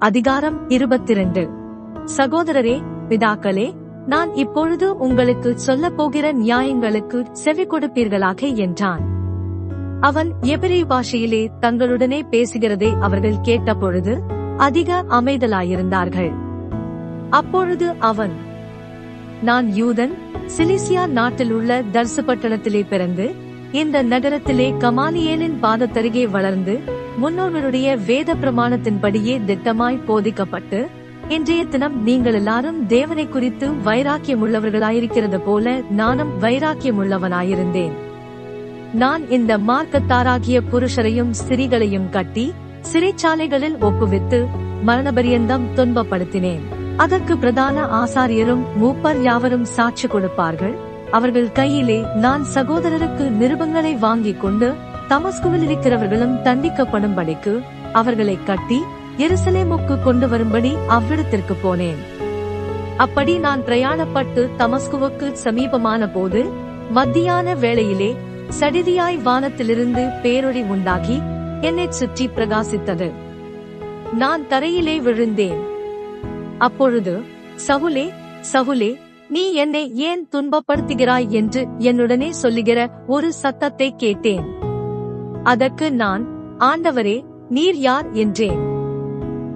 அதிகாரம் இருபத்திரண்டு. சகோதரரே பிதாக்களே நான் இப்பொழுது உங்களுக்கு சொல்லப் போகிற நியாயங்களுக்கு செவி கொடுப்பீர்களாக என்றான். அவன் எபிரி பாஷையிலே தங்களுடனே பேசுகிறதை அவர்கள் கேட்டபொழுது அதிக அமைதலாயிருந்தார்கள். அப்பொழுது அவன் நான் யூதன் சிலிசியா நாட்டில் உள்ள தர்சு பட்டணத்திலே பிறந்து இந்த நகரத்திலே கமாலியேலின் பாதத்தருகே வளர்ந்து முன்னோர்களுடைய வேத பிரமாணத்தின்படியே திட்டமாய் போதிக்கப்பட்டு இன்றைய தினம் நீங்கள் எல்லாரும் தேவனை குறித்து வைராக்கியம் உள்ளவர்களாயிருக்கிறது போல நானும் வைராக்கியம் உள்ளவனாயிருந்தேன் நான் இந்த மார்க்கத்தாராகிய புருஷரையும் ஸ்திரீகளையும் கட்டி சிறைச்சாலைகளில் ஒப்புவித்து மரணபரியந்தம் துன்பப்படுத்தினேன். அதற்கு பிரதான ஆசாரியரும் மூப்பர் யாவரும் சாட்சி கொடுப்பார்கள். அவர்கள் கையிலே நான் சகோதரருக்கு நிருபங்களை வாங்கிக் கொண்டு தமஸ்குவில் இருக்கிறவர்களும் தண்டிக்கப்படும்படிக்கு அவர்களை கட்டி எருசலேமுக்கு கொண்டு வரும்படி அவ்விடத்திற்கு போனேன். அப்படி நான் பிரயாணப்பட்டு தமஸ்குவுக்கு சமீபமான போது மத்தியான வேளையிலே சடிதியாய் வானத்திலிருந்து பேரொளி உண்டாகி என்னை சுற்றி பிரகாசித்தது. நான் தரையிலே விழுந்தேன். அப்பொழுது சவுலே சவுலே நீ என்னை ஏன் துன்பப்படுத்துகிறாய் என்று என்னுடனே சொல்லுகிற ஒரு சத்தத்தை கேட்டேன். அதற்கு நான் ஆண்டவரே நீர் யார்? என்றேன்.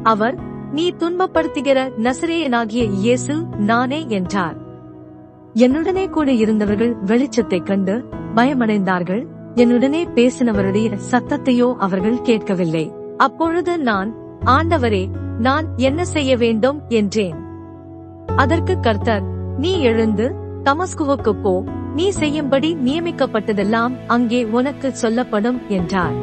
அவர் நீ துன்பப்படுத்துகிற நசரேயனாகிய இயேசு நானே என்றார். என்னுடனே கூட இருந்தவர்கள் வெளிச்சத்தைக் கண்டு பயமடைந்தார்கள். என்னுடனே பேசினவருடைய சத்தத்தையோ அவர்கள் கேட்கவில்லை. அப்பொழுது நான் ஆண்டவரே நான் என்ன செய்ய வேண்டும்? என்றேன். அதற்கு கர்த்தர் நீ எழுந்து தமஸ்குவுக்கு போ. நீ செய்யும்படி நியமிக்கப்பட்டதெல்லாம் அங்கே உனக்கு சொல்லப்படும் என்றார்.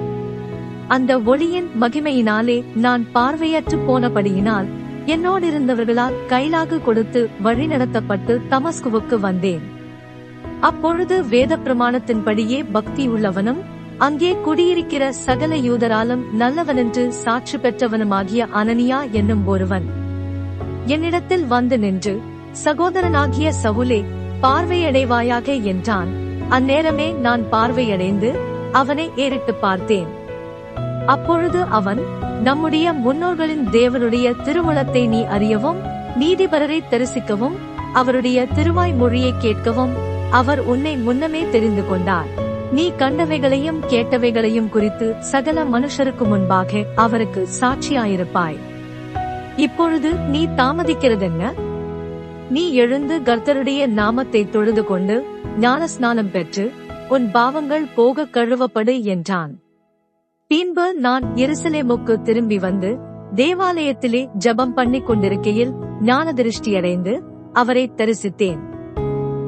அந்த ஒளியின் மகிமையினாலே நான் பார்வையற்று போனபடியினால் என்னோடிருந்தவர்களால் கைலாகு கொடுத்து வழிநடத்தப்பட்டு தமஸ்குவுக்கு வந்தேன். அப்பொழுது வேத பிரமாணத்தின்படியே பக்தி உள்ளவனும் அங்கே குடியிருக்கிற சகல யூதராலும் நல்லவனென்று சாட்சி பெற்றவனுமாகிய அனனியா என்னும் ஒருவன். என்னிடத்தில் வந்து நின்று சகோதரனாகிய சவுலே பார்வையடைவாயாக என்றான். அந்நேரமே நான் பார்வையடைந்து அவனை ஏறிட்டு பார்த்தேன். அப்பொழுது அவன் நம்முடைய முன்னோர்களின் தேவனுடைய திருமணத்தை நீ அறியவும் நீதிபரரை தரிசிக்கவும் அவருடைய திருவாய் மொழியை கேட்கவும் அவர் உன்னை முன்னமே தெரிந்து கொண்டார். நீ கண்டவைகளையும் கேட்டவைகளையும் குறித்து சகல மனுஷருக்கு முன்பாக அவருக்கு சாட்சியாயிருப்பாய். இப்பொழுது நீ தாமதிக்கிறதென்ன? நீ எழுந்து கர்த்தருடைய நாமத்தை தொழுது கொண்டு ஞானஸ்நானம் பெற்று உன் பாவங்கள் போக கழுவப்படு என்றான். பின்பு நான் எருசலேமுக்கு திரும்பி வந்து தேவாலயத்திலே ஜெபம் பண்ணிக் கொண்டிருக்கையில் ஞான திருஷ்டியடைந்து அவரை தரிசித்தேன்.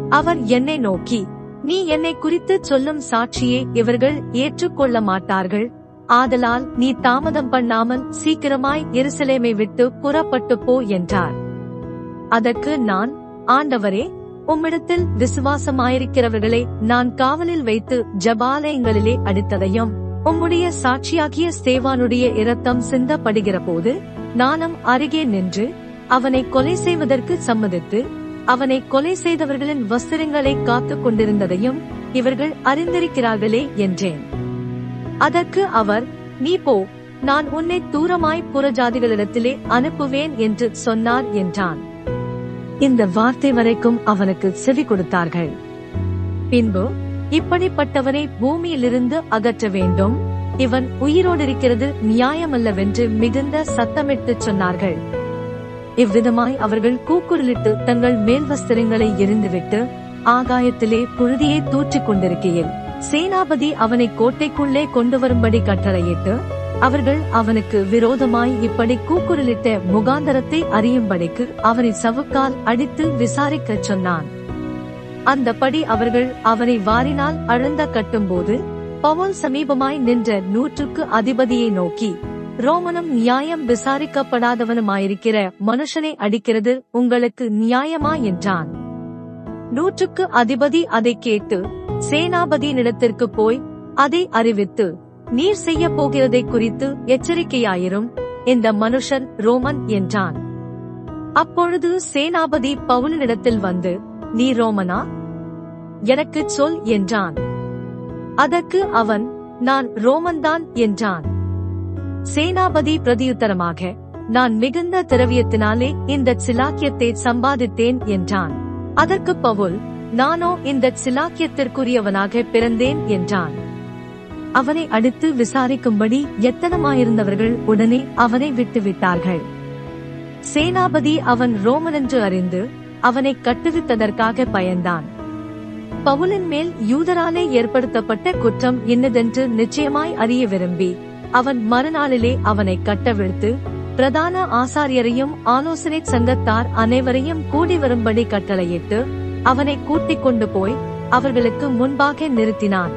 அவர் என்னை நோக்கி நீ என்னை குறித்து சொல்லும் சாட்சியை இவர்கள் ஏற்றுக்கொள்ள மாட்டார்கள். ஆதலால் நீ தாமதம் பண்ணாமல் சீக்கிரமாய் எருசலேமை விட்டு புறப்பட்டு போ என்றார். அதற்கு நான் ஆண்டவரே உம்மிடத்தில் விசுவாசமாயிருக்கிறவர்களை நான் காவலில் வைத்து ஜபாலயங்களிலே அடித்ததையும் உம்முடைய சாட்சியாகிய ஸ்தேவானுடைய இரத்தம் சிந்தப்படுகிற போது நானும் அருகே நின்று அவனை கொலை செய்வதற்கு சம்மதித்து அவனை கொலை செய்தவர்களின் வஸ்திரங்களை காத்துக் கொண்டிருந்ததையும் இவர்கள் அறிந்திருக்கிறார்களே என்றேன். அதற்கு அவர் நீ போ நான் உன்னை தூரமாய் புறஜாதிகளிடத்திலே அனுப்புவேன் என்று சொன்னார் என்றான். இந்த வார்த்தை வரைக்கும் அவனுக்கு செவி கொடுத்தார்கள். பின்பு இப்படிப்பட்டவனை பூமியிலிருந்து அகற்ற வேண்டும். இவன் உயிரோடிருக்கிறது நியாயமல்லவென்று மிகுந்த சத்தமிட்டுச் சொன்னார்கள். இவ்விதமாய் அவர்கள் கூக்குரலிட்டு தங்கள் மேல் வஸ்திரங்களை எரிந்துவிட்டு ஆகாயத்திலே புழுதியை தூற்றிக் கொண்டிருக்கையில் சேனாபதி அவனை கோட்டைக்குள்ளே கொண்டு வரும்படி கட்டளையிட்டு அவர்கள் அவனுக்கு விரோதமாய் இப்படி கூக்குரலிட்ட முகாந்தரத்தை அறியும்படிக்கு அவனை சவுக்கால் அடித்து விசாரிக்கச் சொன்னான். அந்தபடி அவர்கள் அவனை வாரினால் அழுந்த கட்டும்போது பவுல் சமீபமாய் நின்ற நூற்றுக்கு அதிபதியை நோக்கி ரோமனும் நியாயம் விசாரிக்கப்படாதவனுமாயிருக்கிற மனுஷனை அடிக்கிறது உங்களுக்கு நியாயமா? என்றான். நூற்றுக்கு அதிபதி அதை கேட்டு சேனாபதியினிடத்திற்கு போய் அதை அறிவித்து நீர் செய்ய போகிறதை குறித்து எச்சரிக்கையாயிரும். இந்த மனுஷன் ரோமன் என்றான். அப்பொழுது சேனாபதி பவுலினிடத்தில் வந்து நீ ரோமனா? எனக்குச் சொல் என்றான். அதற்கு அவன் நான் ரோமன்தான் என்றான். சேனாபதி பிரதியுத்தரமாக நான் மிகுந்த திரவியத்தினாலே இந்த சிலாக்கியத்தை சம்பாதித்தேன் என்றான். அதற்கு பவுல் நானோ இந்த சிலாக்கியத்திற்குரியவனாக பிறந்தேன் என்றான். அவனை அடுத்து விசாரிக்கும்படி எத்தனமாயிருந்தவர்கள் உடனே அவனை விட்டுவிட்டார்கள். சேனாபதி அவன் ரோமனென்று அறிந்து அவனை கட்டுவித்ததற்காக பயந்தான். பவுலின் மேல் யூதராலே ஏற்படுத்தப்பட்ட குற்றம் என்னதென்று நிச்சயமாய் அறிய விரும்பி அவன் மறுநாளிலே அவனை கட்டவிழ்த்து பிரதான ஆசாரியரையும் ஆலோசனை சங்கத்தார் அனைவரையும் கூடி வரும்படி கட்டளையிட்டு அவனை கூட்டிக் கொண்டு போய் அவர்களுக்கு முன்பாக நிறுத்தினான்.